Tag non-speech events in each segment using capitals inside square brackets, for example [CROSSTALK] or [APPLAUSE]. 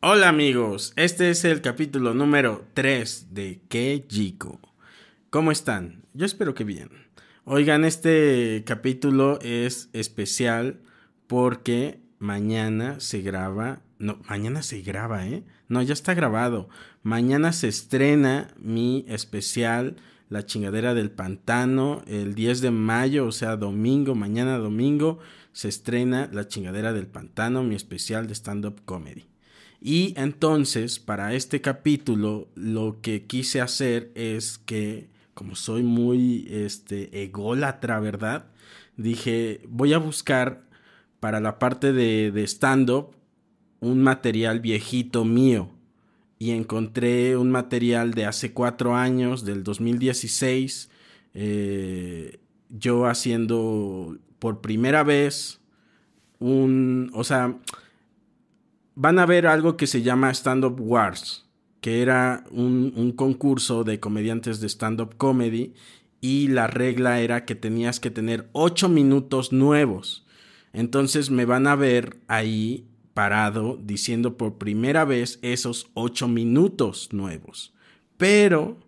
Hola amigos, este es el capítulo número 3 de Que. ¿Cómo están? Yo espero que bien. Oigan, este capítulo es especial porque mañana se graba, no, mañana se graba, ¿eh? No, ya está grabado. Mañana se estrena mi especial La chingadera del pantano, el 10 de mayo, o sea, domingo, mañana domingo, se estrena La chingadera del pantano, mi especial de stand-up comedy. Y entonces, para este capítulo, lo que quise hacer es que, como soy muy este, ególatra, ¿verdad? Dije, voy a buscar para la parte de, de stand-up un material viejito mío. Y encontré un material de hace cuatro años, del 2016, eh, yo haciendo por primera vez un, o sea, van a ver algo que se llama Stand Up Wars, que era un, concurso de comediantes de stand-up comedy y la regla era que tenías que tener ocho minutos nuevos. Entonces me van a ver ahí parado diciendo por primera vez esos ocho minutos nuevos. Pero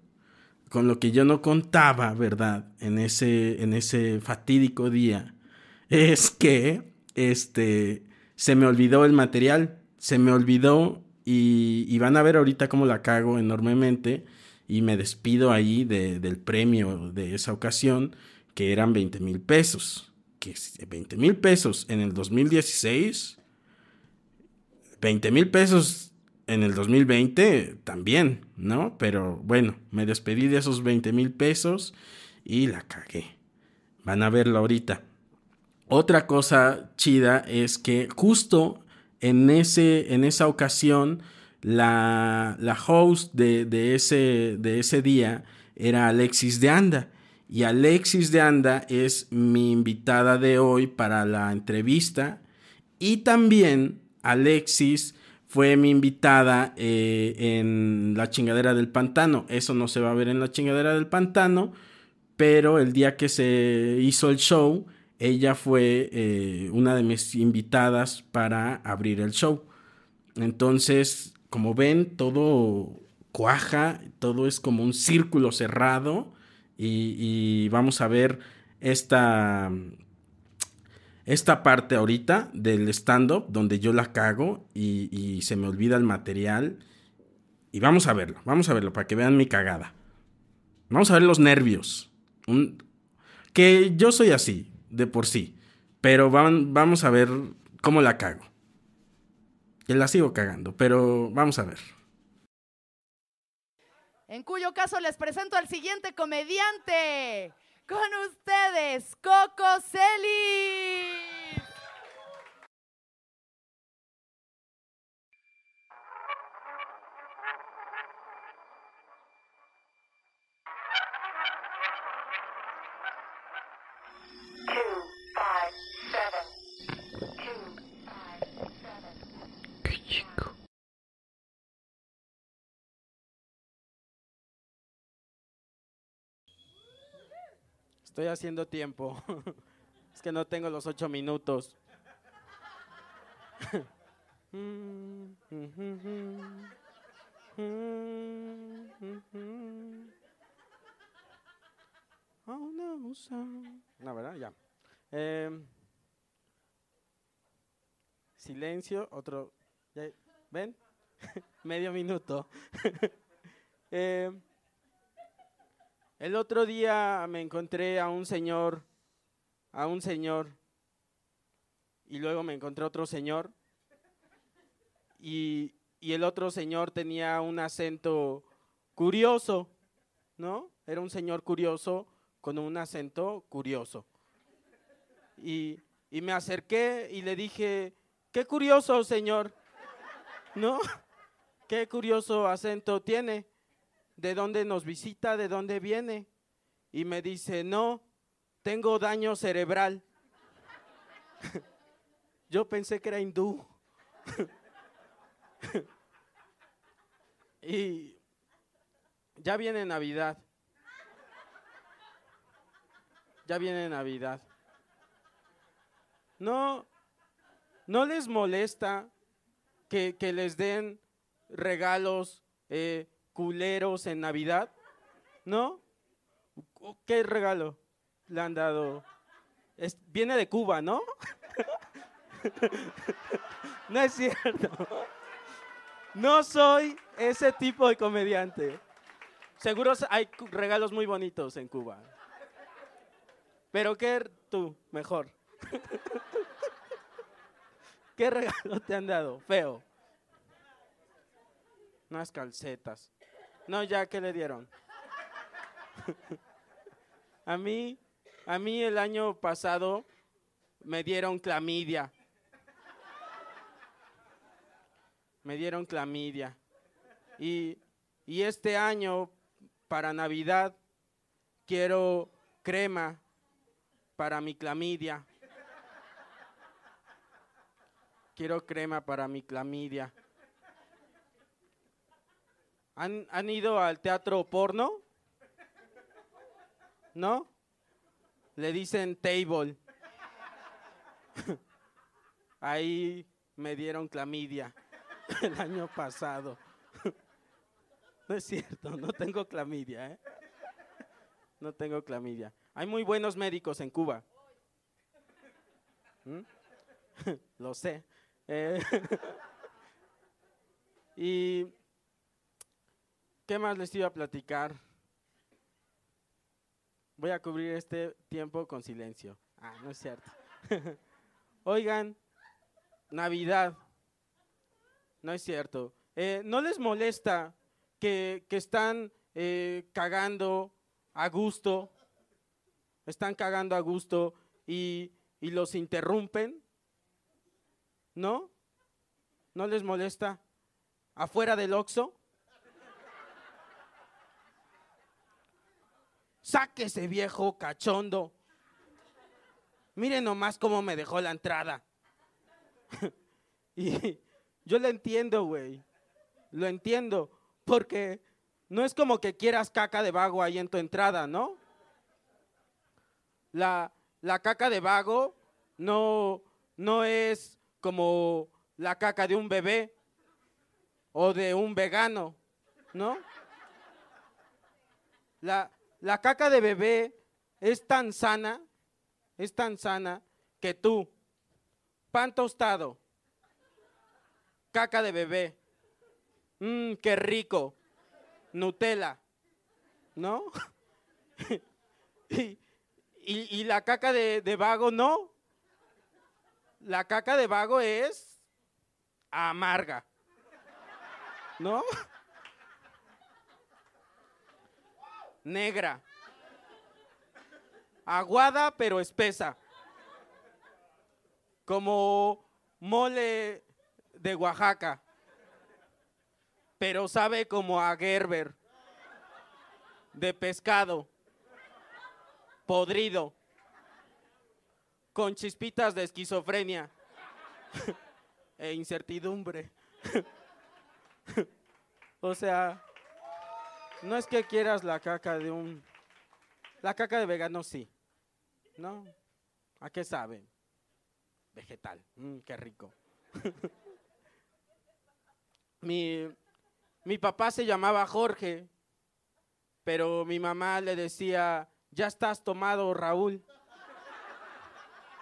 con lo que yo no contaba, ¿verdad? En ese, en ese fatídico día, es que este, se me olvidó el material se me olvidó y, van a ver ahorita cómo la cago enormemente y me despido ahí del premio de esa ocasión que eran 20 mil pesos. Que 20 mil pesos en el 2016, 20 mil pesos en el 2020 también, ¿no? Pero bueno, me despedí de esos 20 mil pesos y la cagué. Van a verlo ahorita. Otra cosa chida es que justo en, ese, en esa ocasión, la, la host de, de, ese, de ese día era Alexis de Anda. Y Alexis de Anda es mi invitada de hoy para la entrevista. Y también Alexis fue mi invitada eh, en la chingadera del pantano. Eso no se va a ver en la chingadera del pantano, pero el día que se hizo el show, ella fue eh, una de mis invitadas para abrir el show. Entonces, como ven, todo cuaja, todo es como un círculo cerrado y, vamos a ver esta, esta parte ahorita del stand-up donde yo la cago y, se me olvida el material. Y vamos a verlo, vamos a verlo para que vean mi cagada. Vamos a ver los nervios. Que yo soy así de por sí. Pero van, vamos a ver cómo la cago. Que la sigo cagando, pero vamos a ver. En cuyo caso les presento al siguiente comediante. Con ustedes, Coco Celis. Estoy haciendo tiempo. [LAUGHS] Es que no tengo los ocho minutos. No, ¿verdad? Ya. Em, silencio, otro. ¿Ven? [LAUGHS] Medio minuto. [LAUGHS] Em, el otro día me encontré a un señor, a un señor, y luego me encontré a otro señor, y, y el otro señor tenía un acento curioso, ¿no? Era un señor curioso con un acento curioso. Y, y me acerqué y le dije, qué curioso, señor, ¿no? [LAUGHS] Qué curioso acento tiene. ¿De dónde nos visita? ¿De dónde viene? Y me dice, no, tengo daño cerebral. [LAUGHS] Yo pensé que era hindú. [LAUGHS] y ya viene Navidad. Ya viene Navidad. No, no les molesta que, les den regalos eh, culeros en Navidad, ¿no? ¿Qué regalo le han dado? Es, viene de Cuba, ¿no? [LAUGHS] no es cierto. No soy ese tipo de comediante. Seguro hay regalos muy bonitos en Cuba. Pero ¿qué tú mejor? [LAUGHS] ¿Qué [LAUGHS] regalo te han dado? Feo. Unas calcetas. No, ya, ¿qué le dieron? [LAUGHS] a mí, a mí el año pasado me dieron clamidia. Me dieron clamidia. Y, y este año, para Navidad, quiero crema para mi clamidia. Quiero crema para mi clamidia. ¿Han, ¿Han, ido al teatro porno? ¿No? Le dicen table. [LAUGHS] Ahí me dieron clamidia [LAUGHS] el año pasado. [LAUGHS] No es cierto, no tengo clamidia, ¿eh? No tengo clamidia. Hay muy buenos médicos en Cuba. ¿Mm? Lo sé. Eh, [LAUGHS] y ¿qué más les iba a platicar? Voy a cubrir este tiempo con silencio. Ah, no es cierto. [LAUGHS] Oigan, Navidad. No es cierto. Eh, ¿No les molesta que, que están eh, cagando a gusto? Están cagando a gusto y, y los interrumpen. ¿No? ¿No les molesta? ¿Afuera del Oxxo? Sáquese viejo cachondo. Miren nomás cómo me dejó la entrada. [LAUGHS] y yo lo entiendo, güey. Lo entiendo. Porque no es como que quieras caca de vago ahí en tu entrada, ¿no? La, la caca de vago no, no es como la caca de un bebé o de un vegano, ¿no? La, la caca de bebé es tan sana, es tan sana que tú, pan tostado, caca de bebé, mmm, qué rico, Nutella, ¿no? [LAUGHS] y, y, la caca de, de vago no. La caca de vago es amarga, ¿no? Negra. Aguada pero espesa. Como mole de Oaxaca. Pero sabe como a Gerber. De pescado. Podrido. Con chispitas de esquizofrenia. [LAUGHS] e incertidumbre. [LAUGHS] o sea, no es que quieras la caca de un... La caca de vegano sí, ¿no? ¿A qué saben? Vegetal. Mm, qué rico. [LAUGHS] mi, mi papá se llamaba Jorge, pero mi mamá le decía, ya estás tomado, Raúl.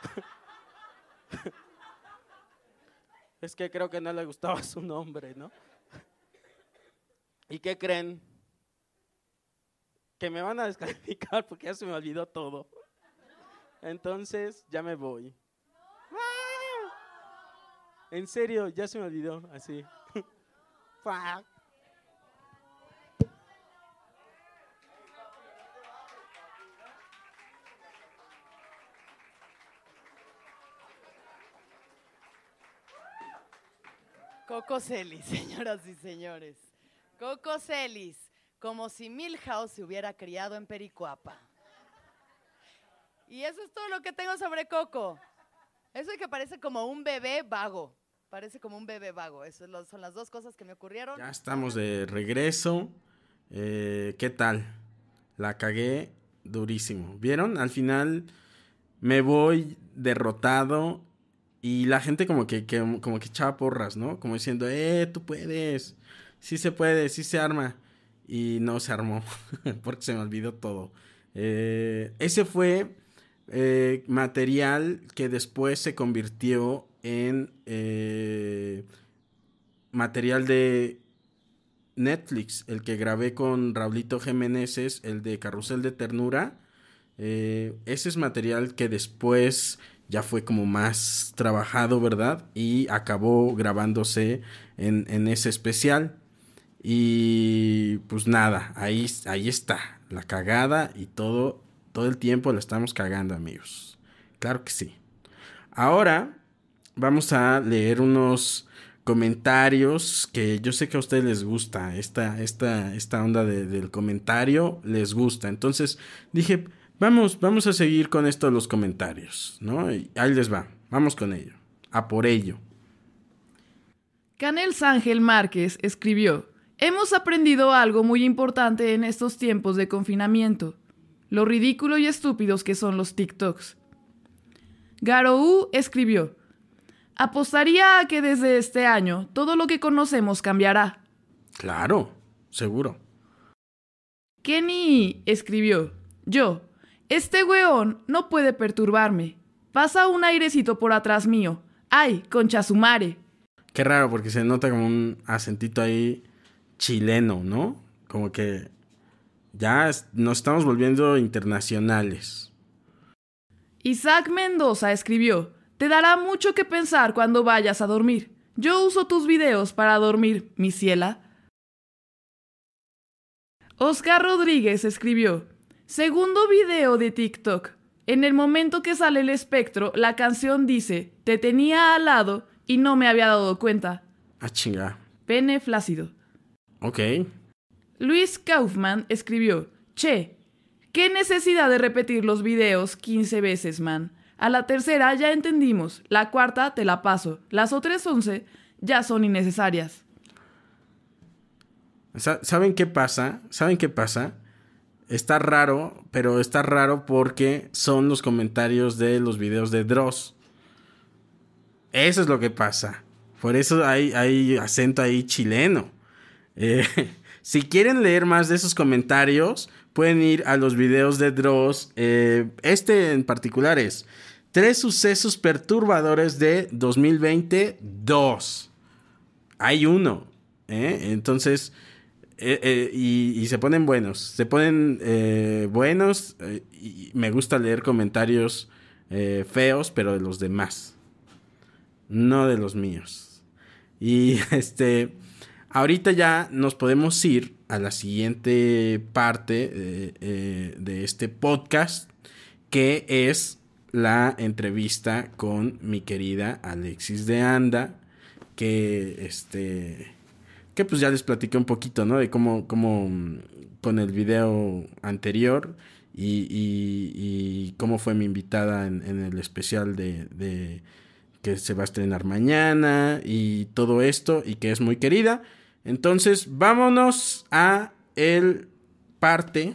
[LAUGHS] es que creo que no le gustaba su nombre, ¿no? ¿Y qué creen? Que me van a descalificar porque ya se me olvidó todo. Entonces, ya me voy. En serio, ya se me olvidó, así. [LAUGHS] Coco Celis, [LAUGHS] señoras y señores. Coco Celis, como si Milhouse se hubiera criado en Pericuapa. Y eso es todo lo que tengo sobre Coco. Eso es que parece como un bebé vago. Parece como un bebé vago. Esas son las dos cosas que me ocurrieron. Ya estamos de regreso. Eh, ¿Qué tal? La cagué durísimo. ¿Vieron? Al final me voy derrotado y la gente como que, como que echaba porras, ¿no? Como diciendo, eh, tú puedes. Sí se puede, sí se arma. Y no se armó [LAUGHS] porque se me olvidó todo. Eh, ese fue eh, material que después se convirtió en eh, material de Netflix, el que grabé con Raulito Jiménez, el de Carrusel de Ternura. Ese es material que después ya fue como más trabajado, ¿verdad? Y acabó grabándose en, en ese especial. Y pues nada, ahí, ahí está, la cagada y todo todo el tiempo la estamos cagando, amigos. Claro que sí. Ahora vamos a leer unos comentarios que yo sé que a ustedes les gusta. Esta, esta, esta onda del comentario les gusta. Entonces dije, vamos, vamos a seguir con esto de los comentarios, ¿no? Y ahí les va. Vamos con ello. A por ello. Canel Ángel Márquez escribió, Hemos aprendido algo muy importante en estos tiempos de confinamiento lo ridículo y estúpidos que son los TikToks. Garou escribió, apostaría a que desde este año todo lo que conocemos cambiará. Claro, seguro. Kenny escribió, yo, este weón no puede perturbarme. Pasa un airecito por atrás mío. ¡Ay, concha sumare! Qué raro, porque se nota como un acentito ahí chileno, ¿no? Como que ya nos estamos volviendo internacionales. Isaac Mendoza escribió, te dará mucho que pensar cuando vayas a dormir. Yo uso tus videos para dormir, mi ciela. Oscar Rodríguez escribió, segundo video de TikTok. En el momento que sale el espectro, la canción dice, te tenía al lado y no me había dado cuenta. Ah, chinga. Pene flácido. Ok. Luis Kaufman escribió, Che, ¿qué necesidad de repetir los videos 15 veces, man? A la tercera ya entendimos, la cuarta te la paso, las otras 11 ya son innecesarias. ¿Saben qué pasa? ¿Saben qué pasa? Está raro, pero está raro porque son los comentarios de los videos de Dross. Eso es lo que pasa. Por eso hay, hay acento ahí chileno. Eh, [LAUGHS] si quieren leer más de esos comentarios, pueden ir a los videos de Dross. Eh, este en particular es Tres sucesos perturbadores de 2022. Hay uno. ¿eh? Entonces, eh, y, se ponen buenos. Se ponen buenos. y me gusta leer comentarios feos, pero de los demás. No de los míos. Y [LAUGHS] este. Ahorita ya nos podemos ir a la siguiente parte eh, eh, de este podcast, que es la entrevista con mi querida Alexis de Anda, que este que pues ya les platiqué un poquito, ¿no? De cómo, cómo con el video anterior y, cómo fue mi invitada en, el especial de, que se va a estrenar mañana y todo esto y que es muy querida. Entonces, vámonos a el parte.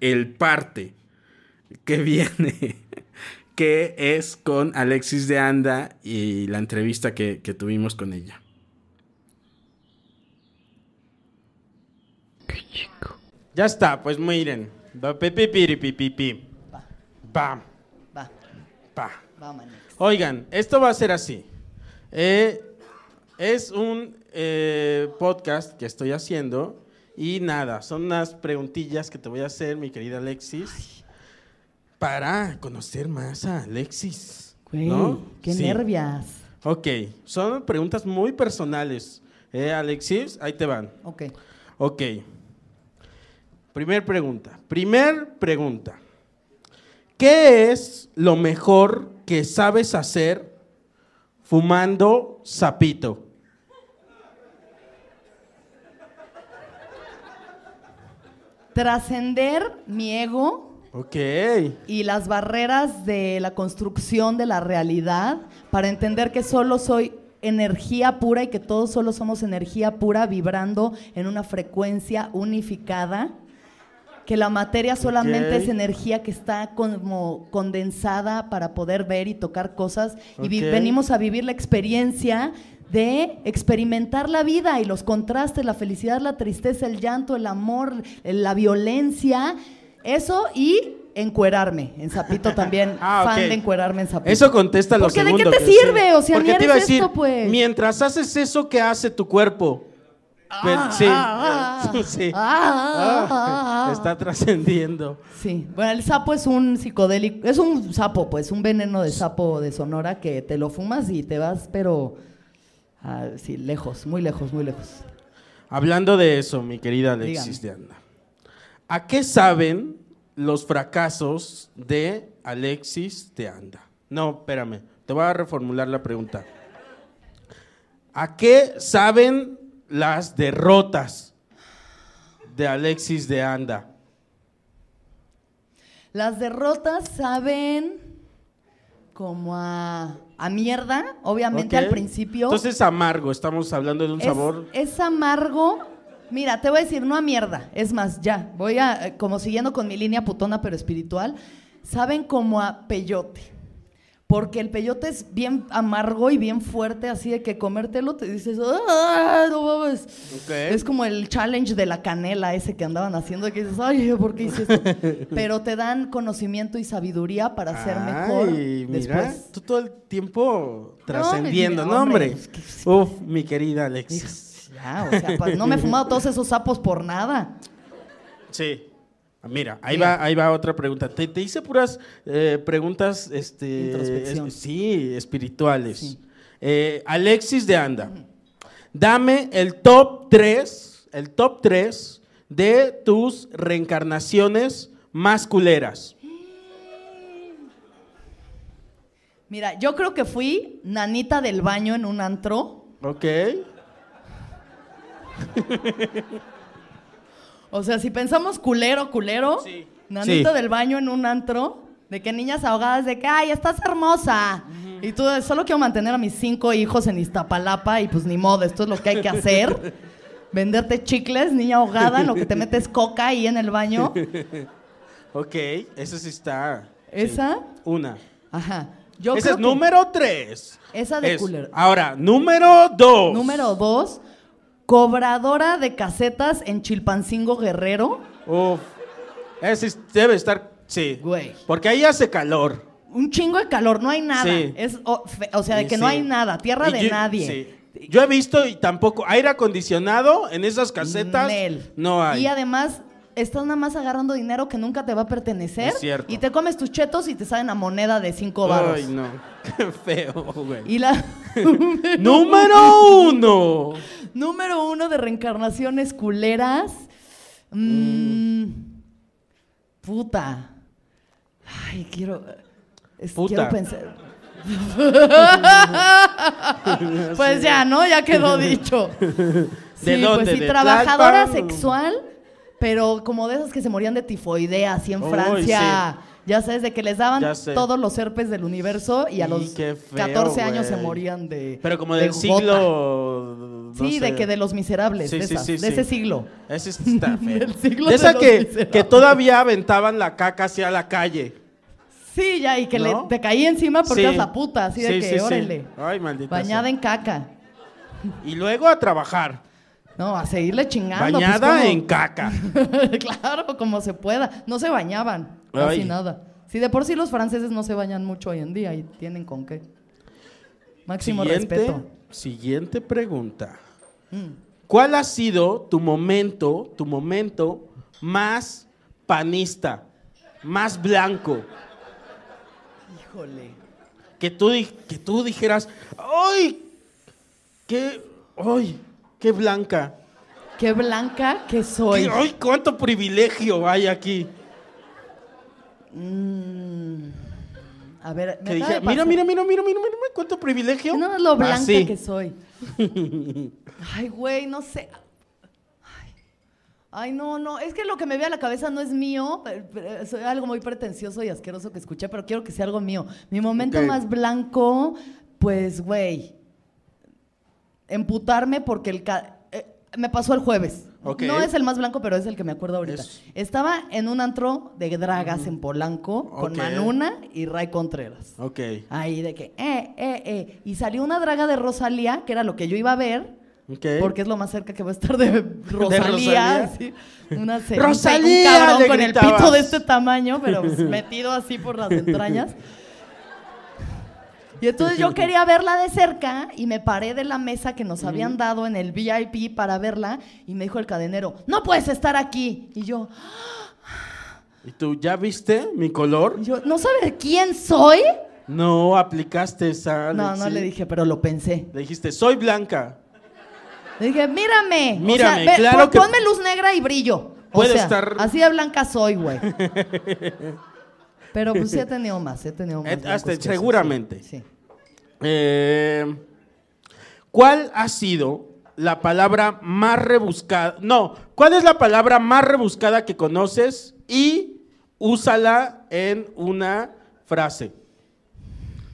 El parte que viene, [LAUGHS] que es con Alexis de Anda y la entrevista que tuvimos con ella. Ya está, pues miren. Va, pi, pi, pi, pi, pi, pi. Va, Va, va. va. Oigan, esto va a ser así. Eh, es un eh, podcast que estoy haciendo y nada, son unas preguntillas que te voy a hacer, mi querida Alexis, para conocer más a Alexis. Güey, ¿no? qué Sí. nervias. Ok, son preguntas muy personales. Eh, Alexis, ahí te van. Ok. Ok. Primer pregunta. Primer pregunta. ¿Qué es lo mejor que sabes hacer fumando sapito? Trascender mi ego Ok. y las barreras de la construcción de la realidad para entender que solo soy energía pura y que todos solo somos energía pura vibrando en una frecuencia unificada, que la materia solamente es energía que está como condensada para poder ver y tocar cosas y venimos a vivir la experiencia de experimentar la vida y los contrastes, la felicidad, la tristeza, el llanto, el amor, la violencia, eso y encuerarme en Zapito también, [LAUGHS] Ah, fan de encuerarme en Zapito. Eso contesta lo Porque ¿de qué te que- sirve? O sea, Porque te iba a decir, esto, pues. mientras haces eso, ¿qué hace tu cuerpo? Sí. ah, [LAUGHS] sí. ah, Ah, ah. está trascendiendo. Sí, bueno, el sapo es un psicodélico, es un sapo, pues, un veneno de sapo de Sonora que te lo fumas y te vas, pero, ah, sí, lejos, muy lejos, muy lejos. Hablando de eso, mi querida Alexis de Anda. ¿A qué saben los fracasos de Alexis de Anda? No, espérame. Te voy a reformular la pregunta. ¿A qué saben las derrotas de Alexis de Anda? Las derrotas saben como a, a mierda, obviamente al principio. Entonces amargo, estamos hablando de un es, sabor. es amargo. Mira, te voy a decir, no a mierda. Es más, ya, voy a, eh, como siguiendo con mi línea putona pero espiritual, saben como a peyote. Porque el peyote es bien amargo y bien fuerte, así de que comértelo te dices, ¡ah! No mames. Es como el challenge de la canela ese que andaban haciendo, que dices, ay, ¿por qué hice esto? [LAUGHS] Pero te dan conocimiento y sabiduría para ser mejor Ay, mira, después. tú todo el tiempo trascendiendo, ¿no, hombre? Uf, mi querida Alexis. Ya, o sea, pues, no me he fumado todos esos sapos por nada. Sí. Mira, ahí va, ahí va otra pregunta. Te, te hice puras eh, preguntas, este, Introspección. es- sí, espirituales. Sí. Eh, Alexis de Anda, dame el top 3, el top 3 de tus reencarnaciones más culeras. Mira, yo creo que fui nanita del baño en un antro. ¿Ok? [LAUGHS] O sea, si pensamos culero, culero, Sí. nanita Sí. del baño en un antro, de que niñas ahogadas, de que, ay, estás hermosa. Y tú, de, solo quiero mantener a mis cinco hijos en Iztapalapa y pues ni modo, esto es lo que hay que hacer. [LAUGHS] Venderte chicles, niña ahogada, en lo que te metes coca ahí en el baño. [LAUGHS] Ok, esa sí está. sí. ¿Esa? Una. Ajá. Yo Ese creo es que- número 3. Esa de culero. Ahora, número 2. Número dos, cobradora de casetas en Chilpancingo Guerrero. Uf. Ese es- debe estar. Sí. Güey. Porque ahí hace calor. Un chingo de calor, no hay nada. Sí. Es, o, fe- o sea, de que sí. no hay nada, tierra Y de yo- nadie. sí. Yo he visto y tampoco. Aire acondicionado en esas casetas. Nel. No hay. Y además, estás nada más agarrando dinero que nunca te va a pertenecer. Es cierto. Y te comes tus chetos y te salen a moneda de cinco baros. Ay, no. [LAUGHS] Qué feo, güey. Y la [LAUGHS] Número uno. número uno de reencarnaciones culeras. mm, Puta. Ay, quiero. es- Puta. Quiero pensar. [LAUGHS] pues ya, ¿no? Ya quedó dicho. ¿De sí, dónde? Pues sí, ¿De trabajadora Tlalpan? sexual, pero como de esas que se morían de tifoidea, así en Uy, Francia. Ya sabes, de que les daban todos los herpes del universo y a los feo, 14 años se morían de. Pero como de del siglo no Sí, sé. de que de los miserables, Sí, de, sí, esas, sí, de sí. ese siglo. Ese está [LAUGHS] feo. Del siglo de de esa los que, que todavía aventaban la caca hacia la calle. Sí, ya, y que ¿No? le, te caí encima porque Sí. eras la puta, así de que, sí, sí. órale. Ay, maldita Bañada sea. en caca. Y luego a trabajar. No, a seguirle chingando. pues, Bañada en caca. [LAUGHS] claro, como se pueda. No se bañaban, casi nada. Si de por sí los franceses no se bañan mucho hoy en día y tienen con qué. Máximo Siguiente, respeto. siguiente pregunta. Mm. ¿Cuál ha sido tu momento, tu momento más panista, más blanco? Híjole. Que tú, que tú dijeras, ¡ay! ¡Qué, ay, qué blanca! Qué blanca que soy. ¿Qué- ¡Ay, cuánto privilegio hay aquí! Mm. A ver, me dije, mira, mira, mira, mira, mira, mira, cuánto privilegio. No es lo blanca Así. que soy. [LAUGHS] Ay, güey, no sé. Ay. Ay, no, no. Es que lo que me ve a la cabeza no es mío. Es algo muy pretencioso y asqueroso que escuché, pero quiero que sea algo mío. Mi momento más blanco, pues, güey. Emputarme porque el. ca- eh, me pasó el jueves. No es el más blanco, pero es el que me acuerdo ahorita. Es- Estaba en un antro de dragas en Polanco con Ok. Manuna y Ray Contreras. Ok. Ahí de que, eh, eh, eh. Y salió una draga de Rosalía, que era lo que yo iba a ver, ok. porque es lo más cerca que va a estar de [LAUGHS] Rosalía. Rosalía? Una [LAUGHS] ¡Rosalía! Un cabrón con el pito de este tamaño, pero [LAUGHS] metido así por las entrañas. Y entonces yo quería verla de cerca y me paré de la mesa que nos habían dado en el VIP para verla y me dijo el cadenero, no puedes estar aquí. Y yo, ¿Y tú ya viste mi color? y yo ¿no sabes quién soy? No aplicaste esa. No, no le dije, pero lo pensé. Le dijiste, soy blanca. Le dije, mírame. Mírame, o sea, ve, claro pon- que- Ponme luz negra y brillo. O Puede sea, estar- Así de blanca soy, güey. [LAUGHS] Pero pues sí he [LAUGHS] tenido más, he tenido más. Eh, hasta seguramente. Sí. sí. Eh, ¿Cuál ha sido la palabra más rebuscada? No, ¿cuál es la palabra más rebuscada que conoces y úsala en una frase?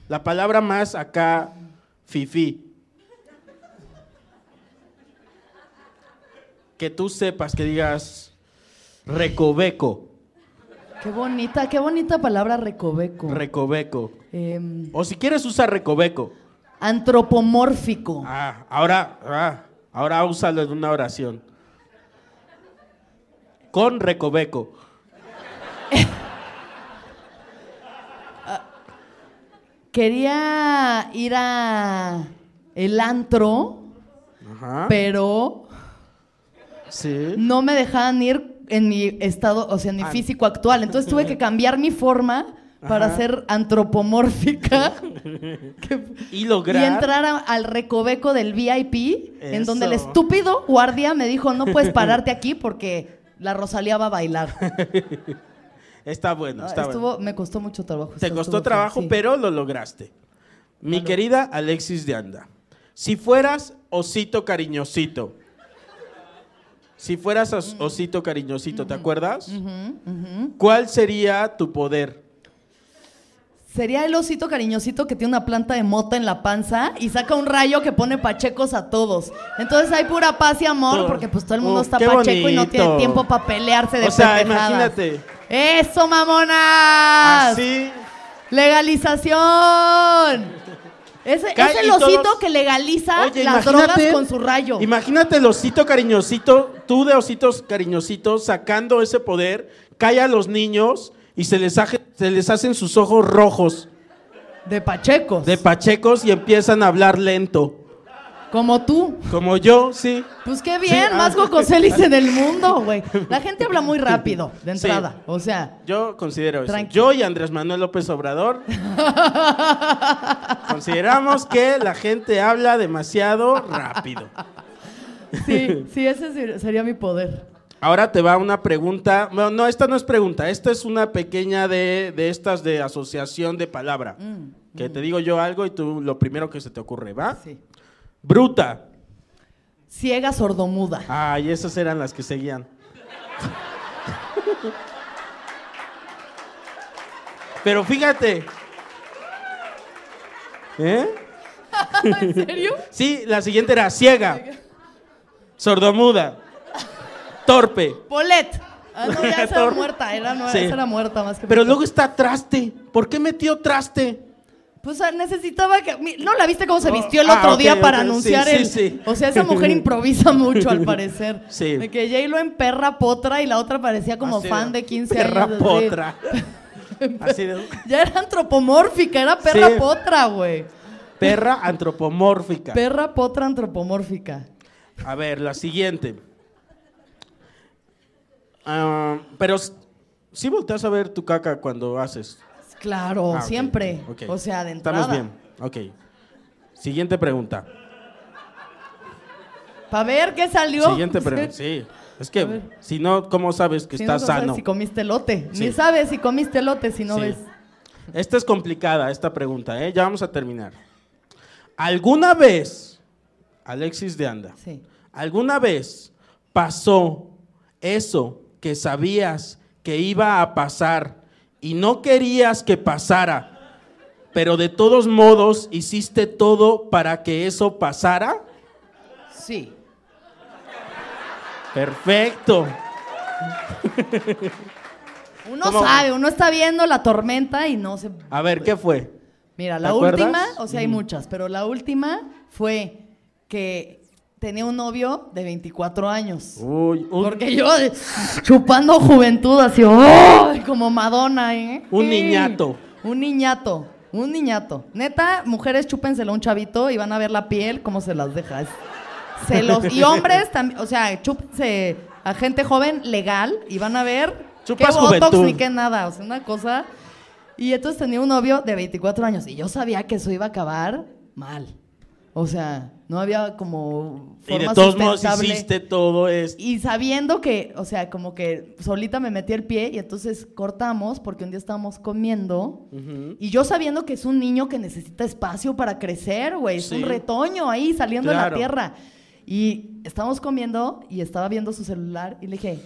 La palabra más acá, fifi. Que tú sepas, que digas recoveco, Qué bonita, qué bonita palabra recoveco. recoveco. Em, O si quieres usar recoveco. antropomórfico. Ah, ahora, ah, ahora úsalo en una oración. Con recoveco. [LAUGHS] Quería ir a el antro, Ajá. pero Sí. no me dejaban ir en mi estado, o sea, en mi físico actual. Entonces tuve que cambiar mi forma para Ajá. ser antropomórfica [LAUGHS] que- Y y lograr. entrar a- al recoveco del VIP, en donde el estúpido guardia me dijo, no puedes pararte aquí porque la Rosalía va a bailar. [LAUGHS] Está bueno, está Estuvo, bueno. me costó mucho trabajo. Te costó feo, trabajo, sí. pero lo lograste. Mi querida Alexis de Anda, si fueras osito cariñosito, si fueras Mm. os- osito cariñosito, ¿te acuerdas? ¿Cuál sería tu poder? Sería el osito cariñosito que tiene una planta de mota en la panza y saca un rayo que pone pachecos a todos. Entonces hay pura paz y amor porque pues todo el mundo Uf, está pacheco y no tiene tiempo para pelearse de O sea, pendejadas. imagínate. ¡Eso, mamonas! Así. ¡Legalización! Es el osito todos- que legaliza Oye, las drogas con su rayo. Imagínate el osito cariñosito, tú de ositos cariñositos, sacando ese poder, cae a los niños y se les, hace- se les hacen sus ojos rojos De pachecos. de pachecos y empiezan a hablar lento. Como tú. Como yo, sí. Pues qué bien, Sí, más ah. gocoselis en el mundo, güey. La gente habla muy rápido de Sí. entrada. O sea, Yo considero eso. Yo y Andrés Manuel López Obrador [LAUGHS] consideramos que la gente habla demasiado rápido. Sí, sí, ese ser- sería mi poder. Ahora te va una pregunta. Bueno, no, esta no es pregunta. Esta es una pequeña de, de estas de asociación de palabra. que te digo yo algo y tú lo primero que se te ocurre, ¿va? Sí. Bruta. Ciega sordomuda. Ay, esas eran las que seguían. Pero fíjate. ¿Eh? [LAUGHS] ¿En serio? Sí, la siguiente era ciega. Sordomuda, torpe. Polet. Ah, no, ya [LAUGHS] Torpe. muerta, era, no, Sí. esa era muerta más que Pero luego está traste. ¿Por qué metió traste? Pues ah, necesitaba que. ¿No la viste cómo se No. vistió el Ah, otro ok, día para sí, anunciar sí, el. sí. O sea, esa mujer [LAUGHS] improvisa mucho al parecer. Sí. De que J-Lo en perra potra y la otra parecía como Así fan de 15 perra años. así. potra. [LAUGHS] Así de Ya era antropomórfica, era perra Sí. potra, güey. perra antropomórfica. Perra potra antropomórfica. A ver, la siguiente. Ah, pero si volteas a ver tu caca cuando haces. Claro, Ah, siempre. O sea, de entrada. Estamos bien. Ok. Siguiente pregunta. Para ver qué salió. Siguiente [LAUGHS] pregunta. Sí. Es que si no, ¿cómo sabes que Si estás no, no sabes sano? si comiste elote. Sí. Ni sabes si comiste elote si no Sí. ves. Esta es complicada, esta pregunta, ¿eh? Ya vamos a terminar. ¿Alguna vez, Alexis de Anda, Sí. alguna vez pasó eso que sabías que iba a pasar y no querías que pasara, pero de todos modos hiciste todo para que eso pasara? Sí. Perfecto. [LAUGHS] Uno ¿Cómo? sabe, uno está viendo la tormenta y no se. A ver, ¿qué fue? Mira, ¿Te la acuerdas? última, o sea, hay muchas, pero la última fue que tenía un novio de 24 años. Uy, un, Porque yo chupando juventud así, ¡ay! como Madonna, ¿eh? Un niñato. Un niñato, un niñato. Neta, mujeres chúpenselo a un chavito y van a ver la piel cómo se las deja. Es- se los, y hombres también, o sea, chúpense a gente joven legal y van a ver Chupas qué botox juventud. ni qué nada, o sea, una cosa. Y entonces tenía un novio de 24 años y yo sabía que eso iba a acabar mal. O sea, no había como y de forma todos modos hiciste todo esto. Y sabiendo que, o sea, como que solita me metí el pie y entonces cortamos porque un día estábamos comiendo y yo sabiendo que es un niño que necesita espacio para crecer, güey, es Sí. un retoño ahí saliendo de la tierra. Y estábamos comiendo y estaba viendo su celular y le dije,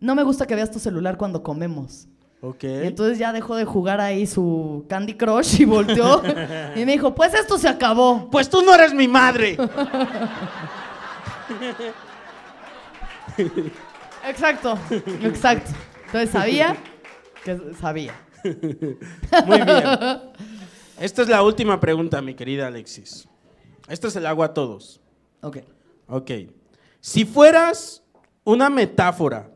no me gusta que veas tu celular cuando comemos. Y entonces ya dejó de jugar ahí su Candy Crush y volteó [LAUGHS] y me dijo, pues esto se acabó. Pues tú no eres mi madre. [LAUGHS] Exacto, exacto. Entonces sabía que sabía. Muy bien. Esta es la última pregunta, mi querida Alexis. Esta se la hago a todos. Ok. Ok. Si fueras una metáfora,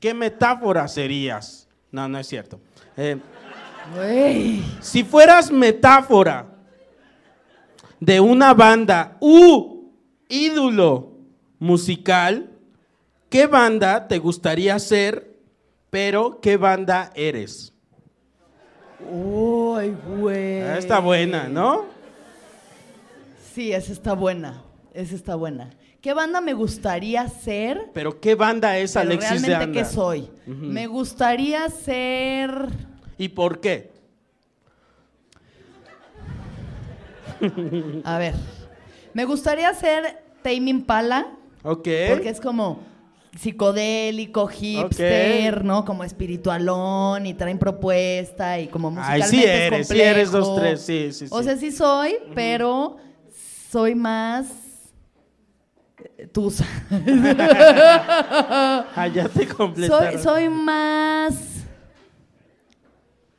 ¿qué metáfora serías? No, no es cierto. Eh, si fueras metáfora de una banda u ídolo musical, ¿qué banda te gustaría ser, pero qué banda eres? Uy, güey. Ah, Está buena, ¿no? Sí, esa está buena. Esa está buena. ¿Qué banda me gustaría ser? Pero ¿qué banda es Pero Alexis de realmente Anda? qué soy. Me gustaría ser. ¿Y por qué? A ver. Me gustaría ser Tame Impala. Ok. Porque es como psicodélico, hipster, ¿no? Como espiritualón y traen propuesta y como Ay, musicalmente sí es eres, sí eres dos, tres, sí, sí, O sí. sea, sí soy, pero soy más eh, tusa. [LAUGHS] Ah, te soy, soy más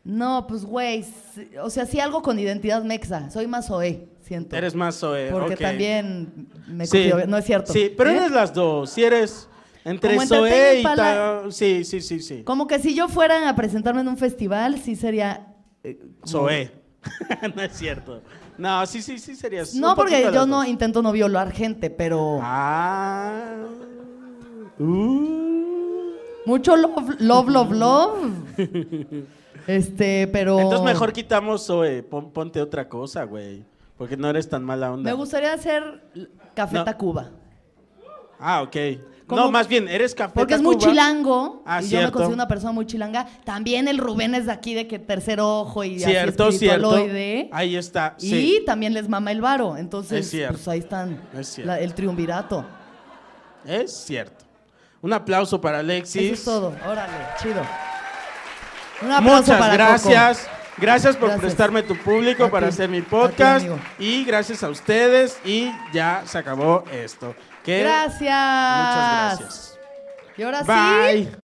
No, pues güey, sí, o sea, sí algo con identidad mexa, soy más OE, siento. Eres más Zoe. porque también me Sí. no es cierto. Sí, pero ¿eh? eres las dos. Si eres entre Como Zoe y Pala- tal. Sí, sí, sí, sí. Como que si yo fuera a presentarme en un festival, sí sería. eh, como- Zoe. [LAUGHS] no es cierto. No, sí, sí, sí serías. No, porque yo no intento no violar gente, pero. Ah. Uh. Mucho love, love, love, love. [LAUGHS] Este, pero. Entonces mejor quitamos Zoe. Pon- ponte otra cosa, güey. Porque no eres tan mala onda. Me gustaría hacer Café No. Tacuba. Ah, ok. ¿Cómo? No, más bien, eres café Porque es muy chilango. Ah, y yo me considero una persona muy chilanga. También el Rubén es de aquí, de que tercer ojo y Cierto, así cierto. Ahí está. Y Sí. también les mama el varo. Entonces, pues ahí están. Es cierto. la- el triunvirato. Es cierto. Un aplauso para Alexis. Eso es todo. Órale, chido. Un aplauso Muchas para gracias. Gracias por Gracias. prestarme tu público A para ti, hacer mi ti, podcast. y gracias a ustedes. Y ya se acabó esto. Gracias. Muchas gracias. Y ahora sí. Bye.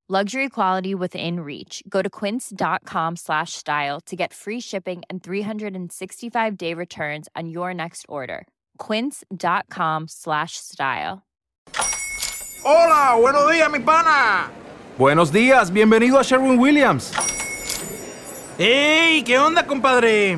Luxury quality within reach. Go to quince.com slash style to get free shipping and 365 day returns on your next order. Quince.com slash style. Hola, buenos días, mi pana. Buenos días, bienvenido a Sherwin Williams. ¡Ey! ¿Qué onda, compadre?